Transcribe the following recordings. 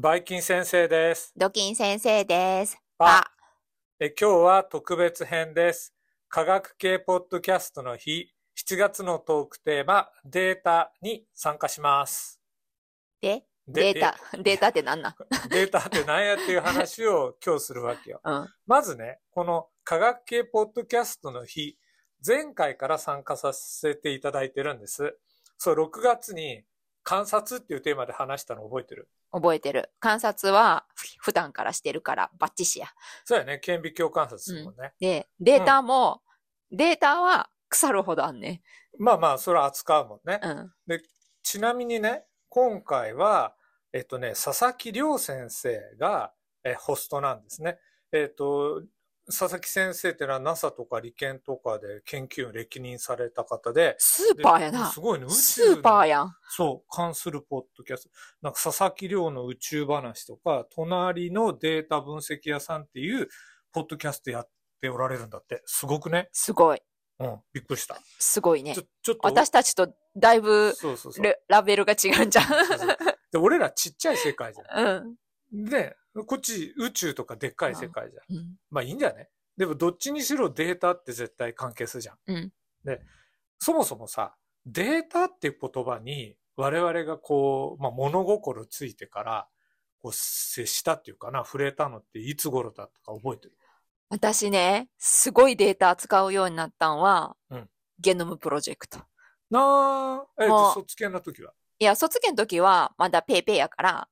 バイキン先生です。ドキン先生です。あえ今日は特別編です。科学系ポッドキャストの日、7月のトークテーマ、データに参加します。で、でデータ、データって何なん？え データって何やっていう話を今日するわけよ。うん。まずね、この科学系ポッドキャストの日、前回から参加させていただいてるんです。そう、6月に観察っていうテーマで話したの覚えてる？覚えてる。観察はふ普段からしてるからバッチシや。そうやね、顕微鏡観察するもんね。で、データも、データは腐るほどあんね。まあまあ、それは扱うもんね。うん。ちなみにね、今回は、えっとね、佐々木亮先生が、えホストなんですね。えっと、佐々木先生ってのは NASA とか理研とかで研究を歴任された方で、スーパーやなです。ごいね、宇宙スーパーや。やん。そう、関するポッドキャスト。なんか佐々木亮の宇宙話とか、隣のデータ分析屋さんっていう、ポッドキャストやっておられるんだって。すごくね？すごい。うん、びっくりした。すごいねちょ。ちょっと、私たちとだいぶそうそうそう。レラベルが違うんじゃん。そうそうで俺らちっちゃい世界じゃん。うん。で、こっち宇宙とかでっかい世界じゃん。うん。まあいいんだよね？でもどっちにしろデータって絶対関係するじゃん。うん。で、そもそもさ、データっていう言葉に我々がこう、まあ物心ついてから、こう接したっていうかな、触れたのっていつ頃だとか覚えてる？私ね、すごいデータ使うようになったんは、うんゲノムプロジェクト。なあ、え、卒研の時は？いや、卒業の時はまだペーペーやから、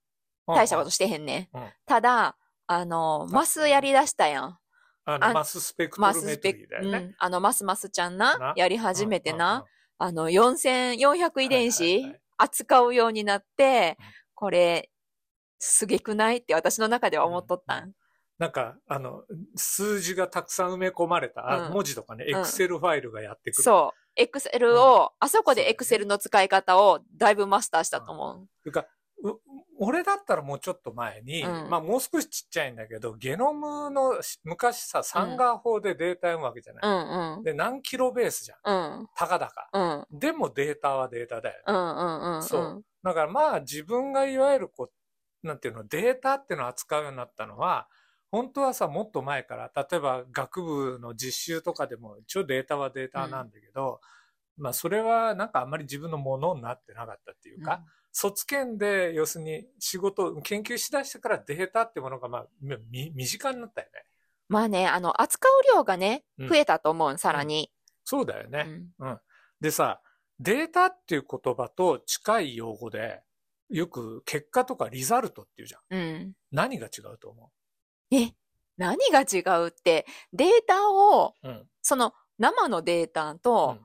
大したことしてへんね。うんただ、あの、マスやりだしたやん。あの、あマススペクトマルメトリーだよね。うん。あの、マスマスちゃんなな、やり始めてうんうんな、あの、4400遺伝はい子扱うようになってうん、これ、すげくないって私の中では思っとったうんなんか、あの、数字がたくさん埋め込まれた、あうん文字とかね、うんエクセルファイルがやってくる。そう。エクセルを、あそこでエクセルの使い方をだいぶマスターしたと思う。というか、う俺だったらもうちょっと前に、うんまあもう少しちっちゃいんだけど、ゲノムのし昔さ、サンガー法でデータ読むわけじゃない。うんうん。で、何キロベースじゃん。うん。たかだか。うん。でもデータはデータだよね。うんうんうん。そう。だからまあ自分がいわゆるこう、なんていうの、データっていうのを扱うようになったのは、本当はさ、もっと前から、例えば学部の実習とかでも一応データはデータなんだけど、まあそれはなんかあんまり自分のものになってなかったっていうか、卒検で要するに仕事、研究しだしてからデータってものがまあみ身近になったよね。まあね、あの、扱う量がね、増えたと思う、さらに。そうだよね。うんうん。でさ、データっていう言葉と近い用語で、よく結果とかリザルトっていうじゃん。うん。何が違うと思うえ、何が違うって、データを、その生のデータと、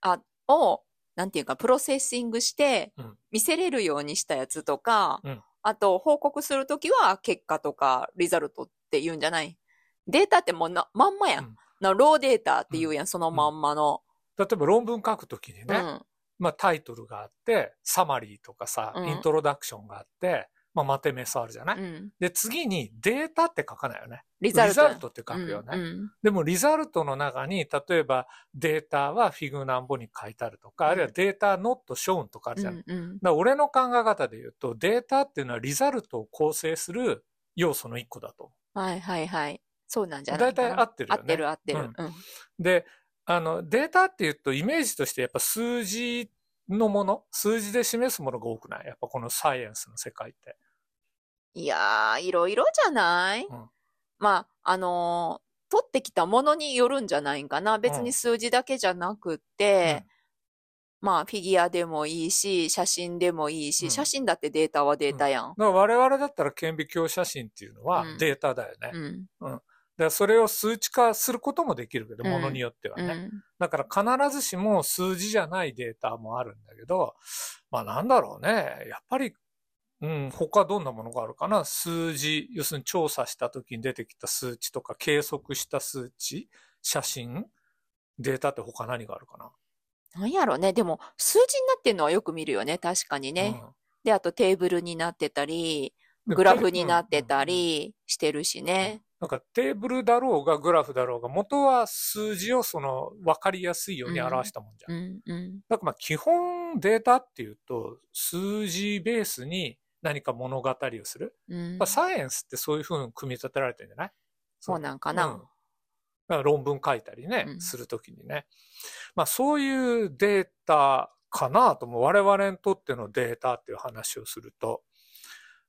あ、を、なんていうか、プロセッシングしてうん、見せれるようにしたやつとか、うん。あと、報告するときは、結果とか、リザルトって言うんじゃない？データってもうな、まんまやん。うん。なローデータって言うやん、そのまんまの。例えば論文書くときにね、うん。まあタイトルがあって、サマリーとかさ、うん。イントロダクションがあって、まあマテメスあるじゃない、うん。で、次にデータって書かないよね。リザルト。ルトって書くよね。うんうんでもリザルトの中に、例えばデータはフィグなんぼに書いてあるとか、うんあるいはデータ not shown とかあるじゃん。だかうんうんら俺の考え方で言うと、データっていうのはリザルトを構成する要素の一個だと思はいはいはい。そうなんじゃう。ないかな。大体合ってるよね。合ってる合ってる。ううんん。で、あの、データって言うとイメージとしてやっぱ数字のもの、数字で示すものが多くない？やっぱこのサイエンスの世界って。いやー、いろいろじゃない、うんまあ、あのー取ってきたものによるんじゃないんかな？別に数字だけじゃなくって、まあ、フィギュアでもいいし、写真でもいいし、うん写真だってデータはデータやん。だから我々だったら顕微鏡写真っていうのはうんデータだよね。うん。だからそれを数値化することもできるけど、うんものによってはね。うん。だから必ずしも数字じゃないデータもあるんだけど、まあなんだろうね。やっぱり、うん、他どんなものがあるかな？数字、要するに調査した時に出てきた数値とか計測した数値、写真、データって他何があるかな？なんやろね。でも、数字になってるのはよく見るよね。確かにね。で、あとテーブルになってたり、うんグラフになってた。うんうんりしてるしね。なんかテーブルだろうがグラフだろうが、元は数字をその分かりやすいように表したもんじゃん。うんうん。だからまあ基本データっていうと、数字ベースに何か物語をする。うんまあ、サイエンスってそういうふうに組み立てられてるんじゃない？そうなんかな。うんだから論文書いたりね、うんするときにね。まあそういうデータかなとも我々にとってのデータっていう話をすると。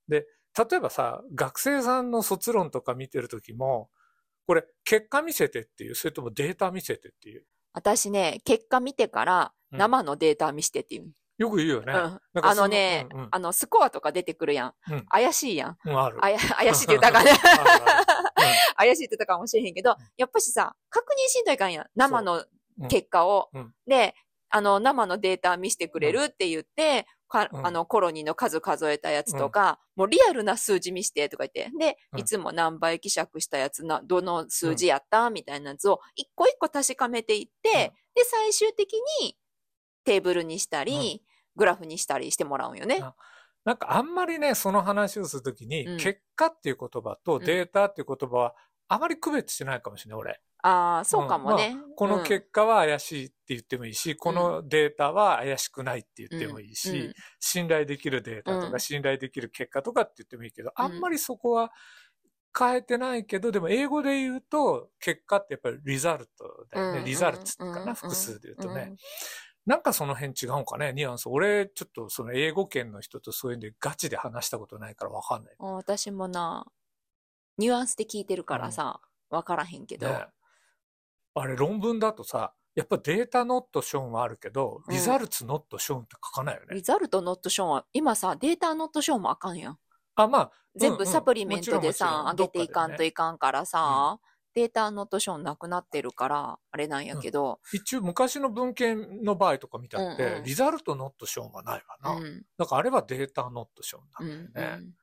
で、例えばさ、学生さんの卒論とか見てるときも、これ結果見せてっていう、それともデータ見せてっていう？私ね、結果見てからうん生のデータ見してっていう。よく言うよね。うんあそのね、うんうんあの、スコアとか出てくるやん。うん怪しいやん。うん、ある。あや怪しいって言ったかね。怪しいって言った かもしれへんけど、やっぱしさ、確認しんといかんやん。生のうん結果を。うんで、あの、生のデータ見せてくれるって言って、かうん。あの、コロニーの数数えたやつとか、もうリアルな数字見してとか言って、で、うん。いつも何倍希釈したやつな、どの数字やったみたいなやつを一個一個確かめていって、で、最終的にテーブルにしたり、グラフにしたりしてもらうんよね。あなんかあんまりね、その話をするときに、うん。結果っていう言葉とデータっていう言葉は、あまり区別してないかもしれない、俺。ああ、そうかもね。このうん。結果は怪しい言ってもいいし、このデータは怪しくないって言ってもいいし、うん。信頼できるデータとうん。か信頼できる結果とかって言ってもいいけど、うん。あんまりそこは変えてないけど、でも英語で言うと、結果ってやっぱりリザルトだよね。うん。リザルツかな、うん。複数で言うとね。うん。なんかその辺違うんかね、ニュアンス。俺、ちょっとその英語圏の人とそういうんでガチで話したことないからわかんない。私もな、ニュアンスで聞いてるからさ、わからへんけど。ね。あれ論文だとさ、やっぱデータノットションはあるけど、うん。リザルツノットションって書かないよね。リザルトノットショーンは、今さ、データノットショーンもあかんやん。あ、まあ、全部サプリメントでさ、上げていかんといかんからさ、データノットショーンなくなってるから、あれなんやけど、一応昔の文献の場合とか見たって、うんうん。リザルトノットションはないわな。うん、だからあれはデータノットションうなんだよね。ん、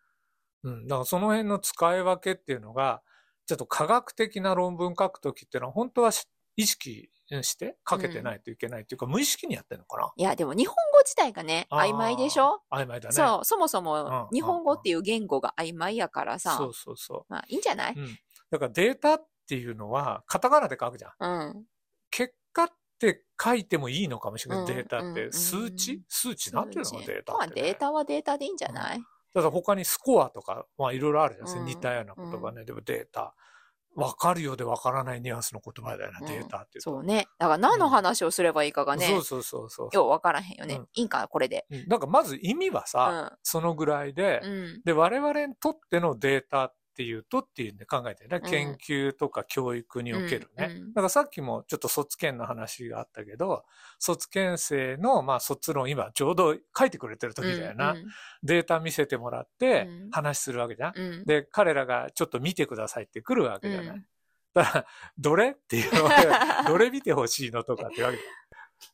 うん。だからその辺の使い分けっていうのが、ちょっと科学的な論文書くときっていうのは本当はし意識して書けてないといけないっていうか、無意識にやってるのかな？いや、でも日本語自体がね、曖昧でしょ？曖昧だね。そう、そもそうんも日本語っていう言語が曖昧やからさ、そうそうそ。まあいいんじゃない？ううん。だからデータっていうのは、カタカナで書くじゃん。うん。結果って書いてもいいのかもしれない、うんデータって。うん数値？数値なんていうのがデータまあ。データはデータでいいんじゃない、ただ他にスコアとか、まあいろいろあるじゃないですか。うん似たような言葉ね。でもデータ。わかるようでわからないニュアンスの言葉だよな、うんデータっていうと。そうね。だから何の話をすればいいかがね、そうそうそうそう。ようわからへんよね。うんいいんか、これで。うんなんかまず意味はうさ、ん。そのぐらいで、うん。で、我々にとってのデータっていうとっていうんで考えてね、うん研究とか教育におけるね。うんうんだからさっきもちょっと卒検の話があったけど、卒検生の、まあ卒論今ちょうど書いてくれてる時だよな。うんデータ見せてもらってうん話するわけじゃん。うん。で、彼らがちょっと見てくださいって来るわけじゃない。うんだから、どれ？っていうので どれ見てほしいのとかってわけじゃん。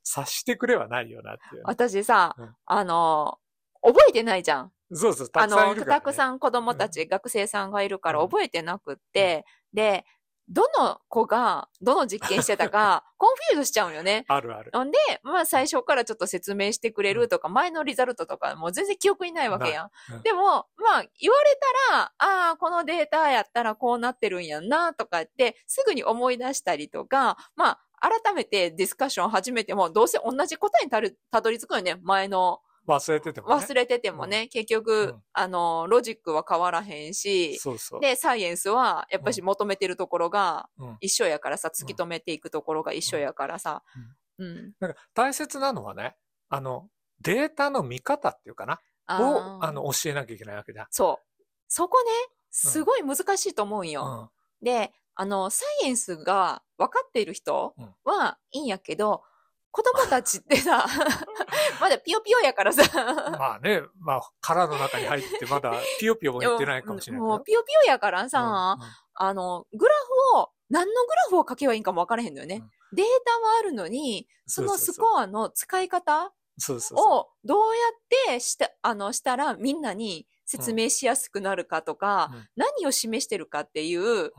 察してくれはないよなっていう。私さ、うんあの、覚えてないじゃん。そうそう、たあの、くさんいるから、ね。たくさん子供たち、学生さんがいるからうん覚えてなくって、で、どの子がどの実験してたか、confuse しちゃうよね。あるある。ほんで、まあ最初からちょっと説明してくれるとか、前の result とかもう全然記憶にないわけやん。うんでも、まあ言われたら、ああ、このデータやったらこうなってるんやんな、とかって、すぐに思い出したりとか、まあ改めてディスカッション始めても、どうせ同じ答えにたるたどり着くよね、前の。忘れててもね。忘れててもね、結局、うん。あの、ロジックは変わらへんし、そうそう。で、サイエンスは、やっぱし求めてるところがうん。一緒やからさ、突き止めていくところが一緒やからさ、うん。なんか大切なのはね、あの、データの見方っていうかな、を、あの、教えなきゃいけないわけじゃん。そう。そこね、すごい難しいと思うんよ。で、あの、サイエンスが分かっている人うん。はいいんやけど、子供たちってさ、まだピヨピヨやからさ、うん。まあね、まあ、殻の中に入ってまだピヨピヨも言ってないかもしれない。もうピヨピヨやからさ、うんうんあの、グラフを、何のグラフを書けばいいんかも分からへんのよね。うんデータはあるのに、そのスコアの使い方をどうやってした、あの、したらみんなに説明しやすくなるかとか、うん何を示してるかっていう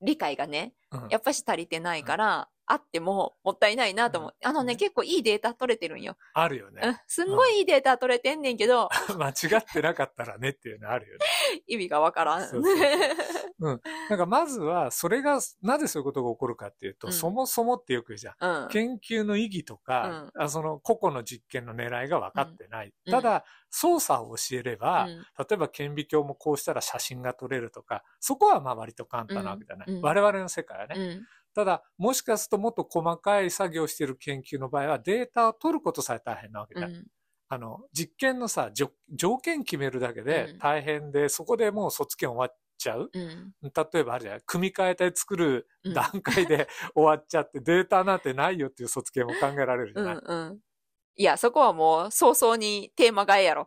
理解がね、う。うんやっぱし足りてないから、あってももったいないなと思う。あのね、ね結構いいデータ取れてるんよ。あるようんね。。すんごいいいデータ取れてんねんけど、間違ってなかったらねっていうのあるよね。意味がわからん。そうそうなんかまずは、それが、なぜそういうことが起こるかっていうと、うんそもそもってよく言うじゃん。うん。研究の意義とか、あその個々の実験の狙いが分かってない。うんただ、操作を教えれば、うん例えば顕微鏡もこうしたら写真が撮れるとか、そこはまあ割と簡単なわけじゃない。うんうん我々の世界はね。うん。ただ、もしかするともっと細かい作業をしている研究の場合はデータを取ることさえ大変なわけじゃん。うん。あの、実験のさ、条件決めるだけうんで大変で、そこでもう卒検終わっちゃう。うん。例えばあるじゃない組み替え体作るうん段階で 終わっちゃって、データなんてないよっていう卒検も考えられるじゃうない。んうん。いや、そこはもう早々にテーマ替えやろ。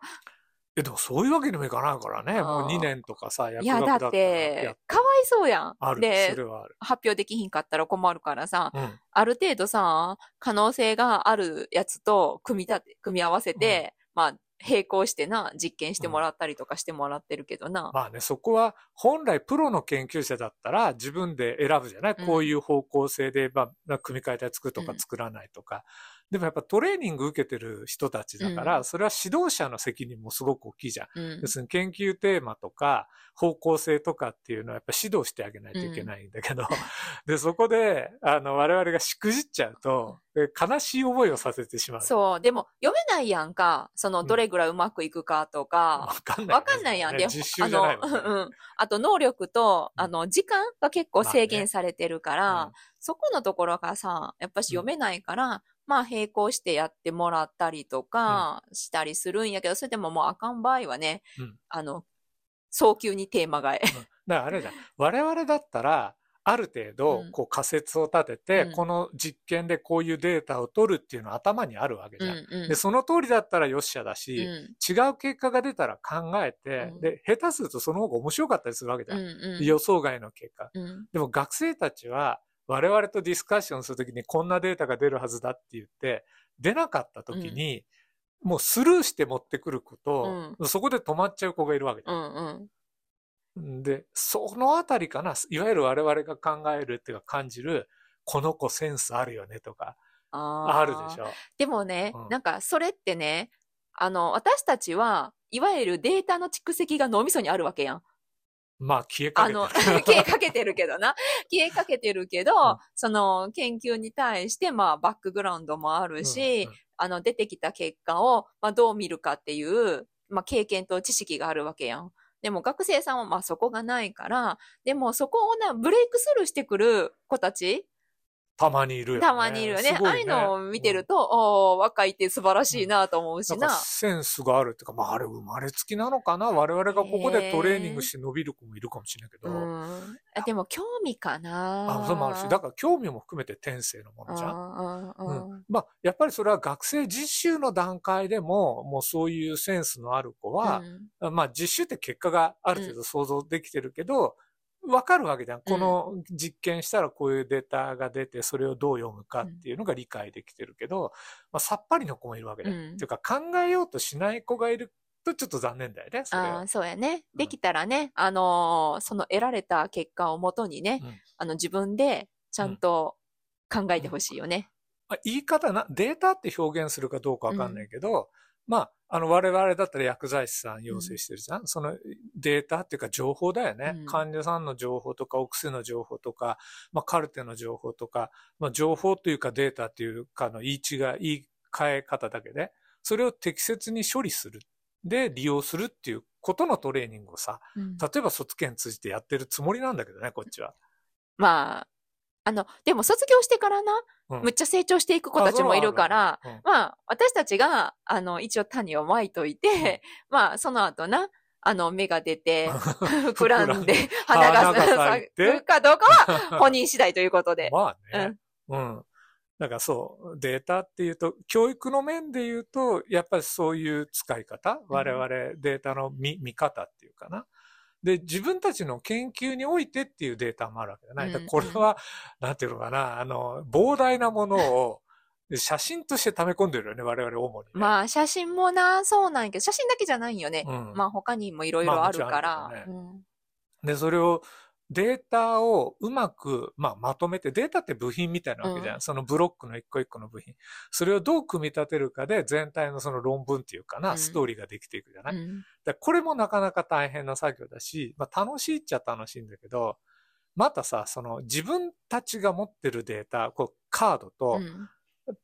え、でもそういうわけにもいかないからね。もうあー2年とかさ、薬いや、だっ学だったらてや、かわいそうやん。ある。でそれ、はある。発表できひんかったら困るからさ、うん。ある程度さ、可能性があるやつと組み立て、組み合わせて、まあ、並行してな、実験してもらったりとかしてもらってるけどな。まあね、そこは本来プロの研究者だったら自分で選ぶじゃない、うんこういう方向性で、まあ、組み替え体作るとかうん作らないとか。でもやっぱトレーニング受けてる人たちだから、うんそれは指導者の責任もすごく大きいじゃん。うん要するに研究テーマとか方向性とかっていうのはやっぱ指導してあげないといけないんだけど、で、そこで、あの、我々がしくじっちゃうと、え悲しい思いをさせてしまう。そう。でも、読めないやんか。その、どれぐらいうまくいくかとわか。かんない、わかんないやん。で、実習じゃないねあの、うん。あと、能力と、うんあの、時間が結構制限されてるから、うんそこのところがさ、やっぱし読めないから、まあ、並行してやってもらったりとか、したりするんやけど、それでももうあかん場合はね、うんあの、早急にテーマ替え。だからあれじゃん。我々だったら、ある程度うん、こう仮説を立てて、うんこの実験でこういうデータを取るっていうのは頭にあるわけじゃん。うんうんで、その通りだったらよっしゃだうし、ん違う結果が出たら考えて、うんで、下手するとその方が面白かったりするわけじゃん。うんうん予想外の結果。うんでも学生たちは、我々とディスカッションするときにこんなデータが出るはずだって言って、出なかったときに、もうスルーして持ってくる子と、そこで止まっちゃう子がいるわけじゃん。うんうん。で、そのあたりかな、いわゆる我々が考えるっていうか感じる、この子センスあるよねとか、あー。あるでしょ。でもね、うん。なんかそれってね、あの、私たちは、いわゆるデータの蓄積が脳みそにあるわけやん。まあ消えかあの、けてる。消えかけてるけどな。消えかけてるけど、うんその研究に対して、まあ、バックグラウンドもあるし、うんうんあの、出てきた結果を、まあ、どう見るかっていう、まあ、経験と知識があるわけやん。でも学生さんはまあそこがないから、でもそこをな、ブレイクスルーしてくる子たち、たまにいるよね。たまにいるよね。すごああいうのを見てると、おー若いって素晴らしいなと思うしな。なんかセンスがあるっていうか、まああれ生まれつきなのかな我々がここでトレーニングして伸びる子もいるかもしれないけど。うん。あでも興味かな。あ、そうもあるし、だから興味も含めて天性のものじゃん。うんうんうんまあ、やっぱりそれは学生実習の段階でも、もうそういうセンスのある子は、うんまあ実習って結果がある程度想像できてるけど、わかるわけじゃん。この実験したらこういうデータが出て、それをどう読むかっていうのが理解できてるけど、まあさっぱりの子もいるわけだよ。うんっていうか考えようとしない子がいるとちょっと残念だよね、そああ、。そうやね。うんできたらね、あのーその得られた結果をもとにね、うんあの自分でちゃんと考えてほしいよね。まあ、言い方な、データって表現するかどうかわかんないけど、まあ、あの、我々だったら薬剤師さん養成してるじゃん、そのデータっていうか情報だよね、うん。患者さんの情報とか、お薬の情報とか、まあ、カルテの情報とか、まあ、情報というかデータっていうかの言い違い、言い換え方だけで、それを適切に処理する。で、利用するっていうことのトレーニングをさ、うん。例えば卒検通じてやってるつもりなんだけどね、こっちは。まあ、あの、でも卒業してからな、うんむっちゃ成長していく子たちもいるから、うんまあ、私たちが、あの、一応種をまいといて、まあ、その後な、あの、芽が出て、膨らんで、花が花が咲いて咲くかどうかは 本人次第ということで。まあね。うん。だからそう、データっていうと、教育の面で言うと、やっぱりそういう使い方、我々データの見見方っていうかな。で、自分たちの研究においてっていうデータもあるわけじゃない。だこれは、なんていうのかな、あの、膨大なものを、写真として溜め込んでるよね、我々主にね、まあ、写真もな、そうなんやけど、写真だけじゃないんよね。うんまあ、他にもいろいろあるから。まあもちろんあるけどうんで、それをデータをうまく、まあ、まとめて、データって部品みたいなわけじゃん。うんそのブロックの一個一個の部品。それをどう組み立てるかで全体のその論文っていうかな、うん。ストーリーができていくじゃない、うん。でこれもなかなか大変な作業だし、まあ、楽しいっちゃ楽しいんだけど、またさ、その自分たちが持ってるデータ、こうカードと、うん。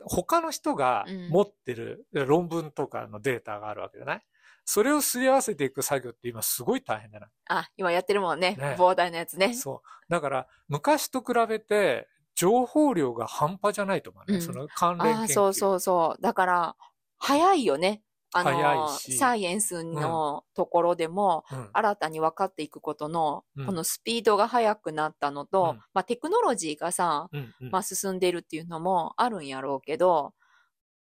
他の人がうん。持ってる論文とかのデータがあるわけじゃない？それをすり合わせていく作業って今すごい大変だな。あ、今やってるもんね。ね膨大なやつね。そう。だから、昔と比べて、情報量が半端じゃないと思うね。うんその関連研究。そうそうそう。だから、早いよね。あの、早いしサイエンスのところでも、うん。新たに分かっていくことの、うんこのスピードが速くなったのと、うんまあテクノロジーがさ、うんうんまあ進んでるっていうのもあるんやろうけど、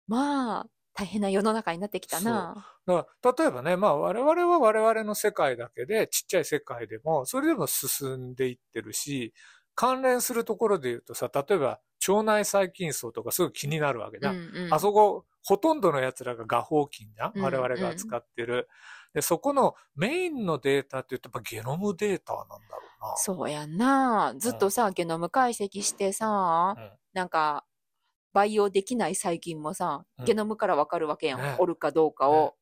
まあ、大変な世の中になってきたな。だから例えばね、まあ我々は我々の世界だけで、ちっちゃい世界でも、それでも進んでいってるし、関連するところで言うとさ、例えば腸内細菌層とかすごい気になるわけじゃん。うんうんあそこ、ほとんどの奴らが画法菌じゃんうん我々が扱ってる。で、そこのメインのデータって言うとやっぱゲノムデータなんだろうな。そうやんな。ずっとさ、ゲノム解析してさ、うんなんか、培養できない細菌もさ、うんゲノムからわかるわけやん。ねおるかどうかを。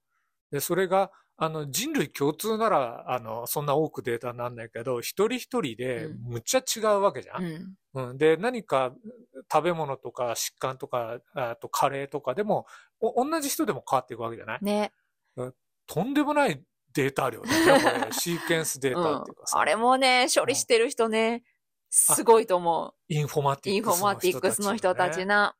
で、それが、あの、人類共通なら、あの、そんな多くデータになんないけど、一人一人でうんむっちゃ違うわけじゃ。うんん。うん、で、何か食べ物とか疾患とか、あとカレーとかでも、お同じ人でも変わっていくわけじゃない？ね。とんでもないデータ量だね、これ。シーケンスデーうんタっていうか。さ、あれもね、処理してる人ね、すごいと思インフォマう。ティックスの人たち、インフォマティックスの人たち。な。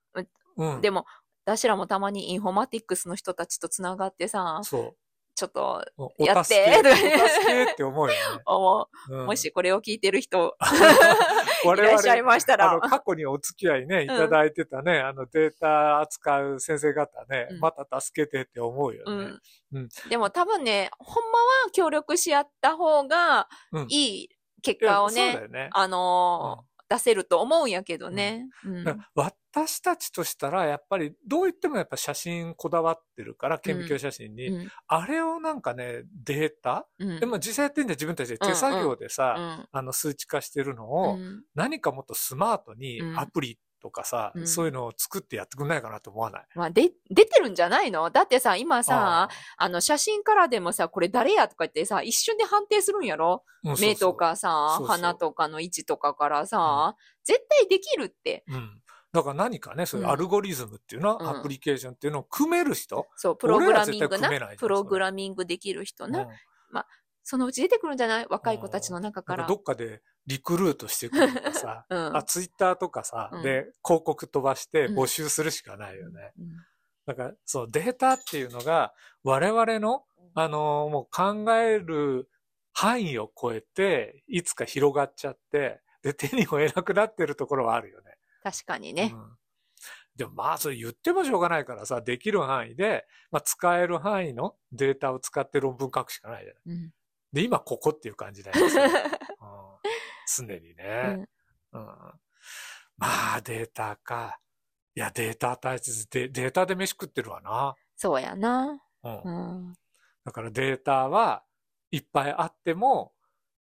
うん。でも、私らもたまにインフォマティックスの人たちとつながってさ、そう。ちょっとおやっお助け、てお助けって思うよね。思う。うんもしこれを聞いてる人、いらっしゃいましたらあの、過去にお付き合いね、いただいてたね、あの、データ扱う先生方ね、うんまた助けてって思うようね。んうん。でも多分ね、ほんまは協力し合った方がうんいい結果をねね。あのー出せると思うんやけどね。うん。私たちとしたら、やっぱり、どう言ってもやっぱ写真こだわってるから、顕微鏡写真に。うん。あれをなんかね、データ、うん。でも実際やってんじゃん自分たちで手作業でさ、うんあの、数値化してるのうを、ん。何かもっとスマートにうん。アプリとかさ、うん。そういうのを作ってやってくんないかなと思わない？まあ、で、出てるんじゃないの？だってさ、今さ、ああ。の、写真からでもさ、これ誰やとか言ってさ、一瞬で判定するんやろ？ー、うん目とかさそうそう。鼻とかの位置とかからさ、絶対できるって。うん。だから何かね、そういううん。アルゴリズムっていうの？は、うん。アプリケーションっていうのを組める人、そう、プログラミングな？プログラミングできる人な？うん。そのうち出てくるんじゃない？若い子たちの中から。かどっかでリクルートしてくるとかさ、うんあ、ツイッターとかさ、うんで、広告飛ばしてうん募集するしかないよね。うんだから、そう、データっていうのが、我々の、あのーもう考える範囲を超えて、いつか広がっちゃって、で、手に負えなくなってるところはあるよね。確かにね。うんでもまあ、それ言ってもしょうがないからさ、できる範囲で、まあ、使える範囲のデータを使って論文書くしかないじゃない。うんで、今ここっていう感じだよね。うん常にね。うんまあ、データか。いや、データ大切で、データで飯食ってるわな。そうやな。うんうんだからデータはいっぱいあっても、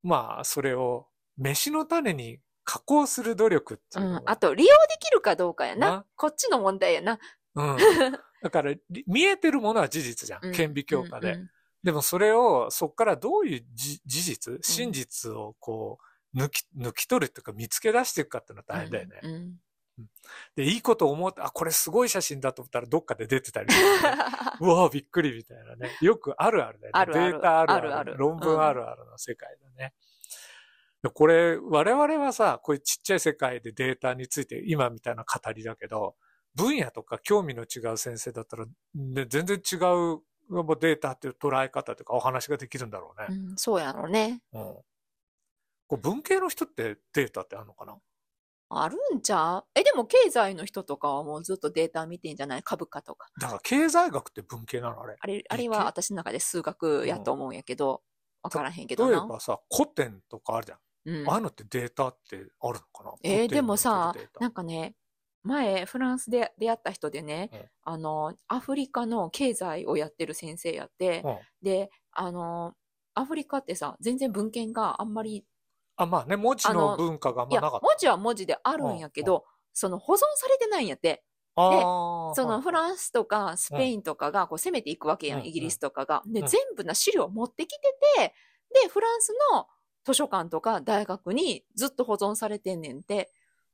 まあ、それを飯の種に加工する努力っていう。うんあと、利用できるかどうかやなな。こっちの問題やな。うん。だから、り見えてるものは事実じゃん。うん顕微鏡下で。うんでもそれを、そこからどういうじ事実、真実をこう、抜き、抜き取るっていうか見つけ出していくかっていうのは大変だよね。うんうんで、いいこと思って、あ、これすごい写真だと思ったらどっかで出てたりね、うわぁ、びっくりみたいなね。よくあるあるだよね。あるあるデータあるある。あるある論文あるあるの世界だね。でこれ、我々はさ、こういうちっちゃい世界でデータについて今みたいな語りだけど、分野とか興味の違う先生だったら、ね、全然違うデータっていう捉え方というかお話ができるんだろうね。うんそうやろね。うん。こう文系の人ってデータってあるのかな？あるんちゃう？え、でも経済の人とかはもうずっとデータ見てんじゃない？株価とか。だから経済学って文系なのあれ？あれ、あれは私の中で数学やと思うんやけど、わからへんけどな。例えばさ、古典とかあるじゃん。うん。ああいうのってデータってあるのかな？えーでもさ古典におけるデータ。なんかね、前、フランスで出会った人でね、うん。あの、アフリカの経済をやってる先生やって、うん。で、あの、アフリカってさ、全然文献があんまりあ、まあね、文字あのの文化があんいや、まなかった。文字は文字であるんやけど、その保存されてないんやって。あーそのはいフランスとかスペインとかがこう攻めていくわけやん、うんイギリスとかが。で、うん全部な資料を持ってきてて、で、フランスの図書館とか大学にずっと保存されてんねんて。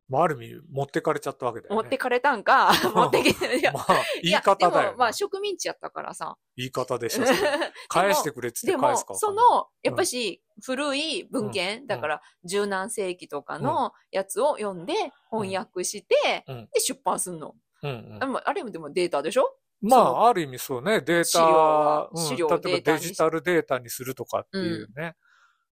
まあ、ある意味、持ってかれちゃったわけだよね。持ってかれたんか、持ってきて、いや まあ、言いや方だよ、でも、まあ植民地やったからさ。言い方でしょ。返してくれってでも返すか、わかその、やっぱし、古い文献、ん。だから、十何世紀とかのやつを読んで、翻訳して、うん。で、出版すんの。うんうん。でもあれもでもデータでしょ？まあ、ある意味そうね、デー資料うん。資料を例えばデジタルデータにするとかっていうね。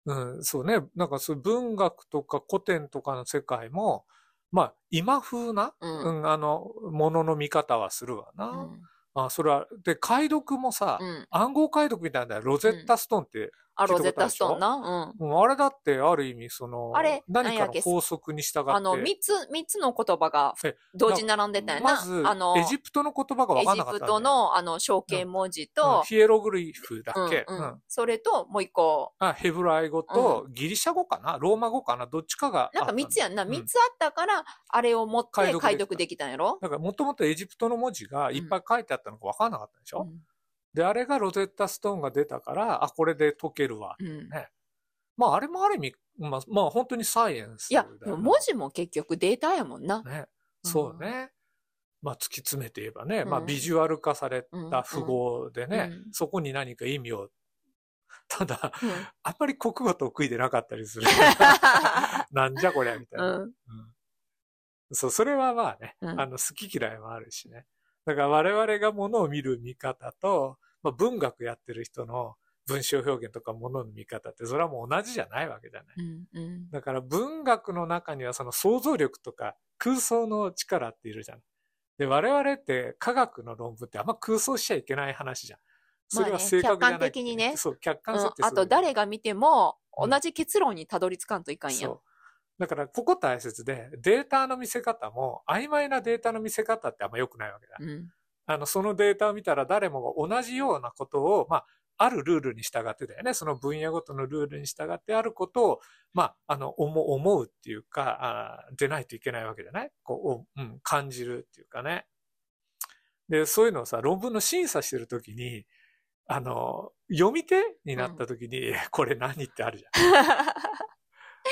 うん、そうね。なんかそういう文学とか古典とかの世界も、まあ、今風な、う。うんん、あの、ものの見方はするわな。うんあ、それは、で、解読もさ、うん。暗号解読みたいなロゼッタストーンって、あ、聞いたことあるロゼッタストーンな。うん。うんあれだってある意味その、あれ何かの法則に従って、あの、三つ、三つの言葉がえ同時に並んでたよな。まずあの、エジプトの言葉が分かんなかったんだよエジプトの、あの、象形文字うんと、ヒエログリフだっけ、うんうん。うん。それと、もう一個、あヘブライ語とギリシャ語かな？ローマ語かな？どっちかがなんかだ三つやんな。う三つあったから、あれを持って解読できた。解読できたんやろ？だからもともとエジプトの文字がいっぱい書いてあったのが分かんなかったでしょ、うんで、あれがロゼッタストーンが出たから、あ、これで解けるわ。うんねまあ、あれもある意味、まあ、まあ、本当にサイエンスいや文字も結局データやもんな。ね。うんそうね。まあ、突き詰めて言えばね、まあ、うんビジュアル化されうんた符号でね、うんそこに何か意味を、ただ、うんあんまり国語得意でなかったりする。なんじゃこりゃ、みたいな。うん。うんそう、それはまあね、うんあの、好き嫌いもあるしね。だから我々が物を見る見方と、まあ、文学やってる人の文章表現とか物の見方って、それはもう同じじゃないわけじゃない。うんうんだから文学の中にはその想像力とか空想の力っているじゃん。で、我々って科学の論文ってあんま空想しちゃいけない話じゃん。それは正確じゃない、まあね客観的にねそう、客観うん性ってすごいあと誰が見てもうん同じ結論にたどり着かんといかんやう。だから、ここ大切で、データの見せ方も、曖昧なデータの見せ方ってあんま良くないわけだ。うんあの、そのデータを見たら誰もが同じようなことを、まあ、あるルールに従ってだよね。その分野ごとのルールに従ってあることを、まあ、あの、思うっていうか、あ出ないといけないわけじゃない？こう、うん、感じるっていうかね。で、そういうのをさ、論文の審査してるときに、あの、読み手になったときに、えこれ何ってあるじゃん。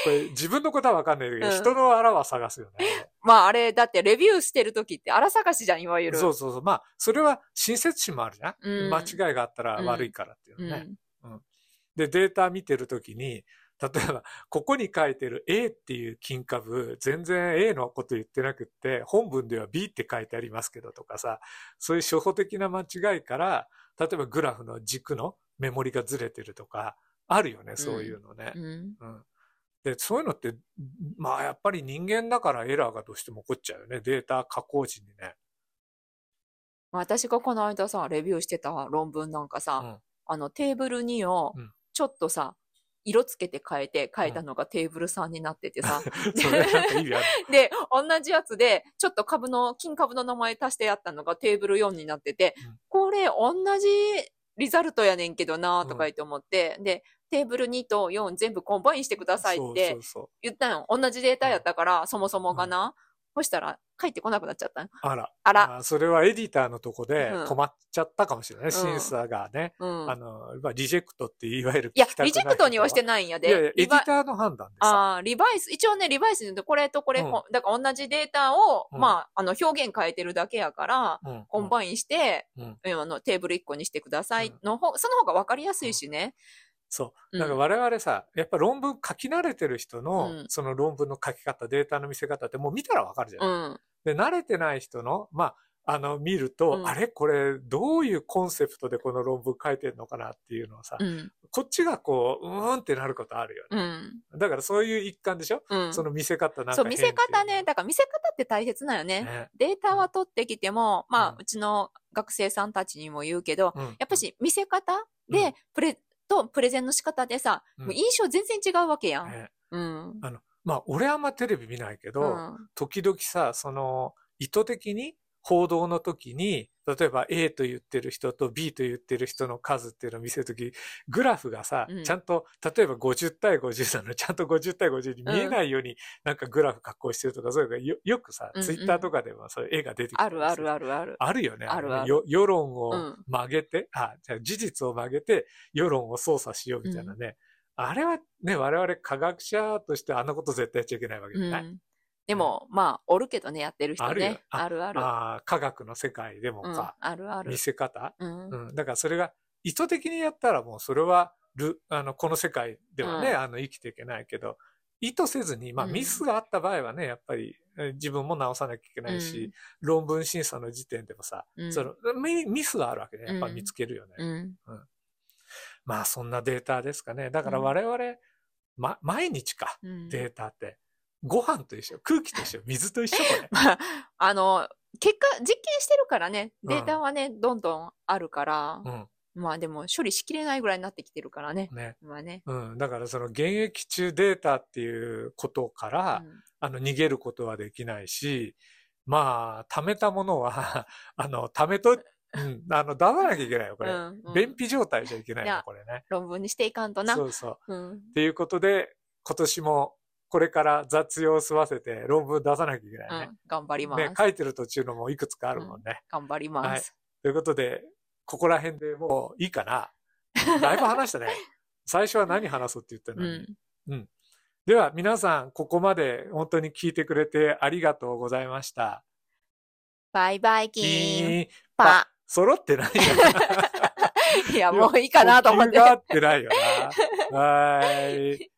これ自分のことはわかんないけど、うん人のあらは探すよね。まああれ、だってレビューしてる時って荒探しじゃん、いわゆる。そうそうそう。まあ、それは親切心もあるじゃん。うん間違いがあったら悪いからっていううのね。ん。で、データ見てるときに、例えば、ここに書いてる A っていう金株、全然 A のこと言ってなくって、本文では B って書いてありますけどとかさ、そういう初歩的な間違いから、例えばグラフの軸のメモリがずれてるとか、あるよね、そういうのね。うんうん。で、そういうのって、まあやっぱり人間だからエラーがどうしても起こっちゃうよね。データ加工時にね。私がこの間さ、レビューしてた論文なんかさ、うんあのテーブル2をうんちょっとさ、色つけて変えて書いたのがテーブル3になっててさ。で、同じやつで、ちょっと株の、菌株の名前足してやったのがテーブル4になってて、うんこれ同じ result やねんけどなとか言って思って、で、テーブル2と4全部 combine してくださいって言ったの。同じデータやったから、そもそもがな。そしたら、帰ってこなくなっちゃった。あら。あら。あそれはエディターのとこでうん困っちゃったかもしれない。ん審査がね。うんあ。の、まあ reject っていわゆるいや reject にはしてないんやで。いやいや、エデリバィターの判断でさ。ああ、 revise 、一応ね、 revise で言うとこれとこれ、うんこだから同じデータを、うんまあ、あの、表現変えてるだけやから、うん combine して、あのテーブル1個にしてくださいうんの方、その方が分かりやすいしね。そう。うんだから我々さ、やっぱ論文書き慣れてる人の、うんその論文の書き方、データの見せ方ってもう見たらわかるじゃ。うんん。で、慣れてない人の、まあ、あの、見ると、うんあれこれ、どういうコンセプトでこの論文書いてるのかなっていうのをさ、うん。こっちがこう、うーんってなることあるよね。うん。だからそういう一環でしょ、うん。その見せ方なんかそう、見せ方ね。だから見せ方って大切なんよね。ね。データは取ってきても、まあ、うちの学生さんたちにも言うけど、うんやっぱし見せ方うんで、プレ、とプレゼンの仕方でさ、うんもう印象全然違うわけやん。ねうん。まあ、俺あんまテレビ見ないけど、うん時々さ、その、意図的に報道の時に、例えば A と言ってる人と B と言ってる人の数っていうのを見せるとき、グラフがさ、うんちゃんと、例えば50対50なのに、ちゃんと50対50に見えないように、なんかグラフ加工してるとか、そういうのがよよくさ、うんうんツイッターとかでもそういう絵が出てきてあるあるあるある。あるよね。あるあるよ世論をうん曲げて、あ、じゃあ事実を曲げて世論を操作しようみたいなね。あれはね、我々科学者としてあんなこと絶対やっちゃいけないわけじゃない。うん。でも、まあ、おるけどね、やってる人ね。あるある。ああ科学の世界でもうん、か、あるある見。せ方、うんうん。だからそれが意図的にやったらもうそれはル、あの、この世界ではね、うんあの、生きていけないけど、意図せずに、まあうんミスがあった場合はね、やっぱりえ自分も直さなきゃいけないし、論文審査の時点でもさ、うんそのミミスがあるわけね。やっぱ見つけるよね。うん。まあそんなデータですかね。だからうん我々、ま、毎日か、うん。データって。ご飯と一緒、空気と一緒、水と一緒これ。まあ、あの、結果、実験してるからね、うんデータはね、どんどんあるから、うん。まあでも処理しきれないぐらいになってきてるからね。ね。まあね。うん。だからその現役中データっていうことから、うんあの、逃げることはできないし、まあ、貯めたものは、あの、貯めと、うん、あの、出さなきゃいけないよ、これ。うんうん便秘状態じゃいけないよこれね。論文にしていかんとな。そうそう。うん。っていうことで、今年もこれから雑用を済ませて論文出さなきゃいけうないね。ん。頑張ります。ね、書いてる途中のもいくつかあるもんね。頑張ります。ということで、ここら辺でもういいかな。だいぶ話したね。最初は何話そうって言ったのうに。ん。では、皆さん、ここまで本当に聞いてくれてありがとうございました。バイバイキーン。パ。揃ってないよな。いや、もういいかなと思って。が合ってないよな。はーい。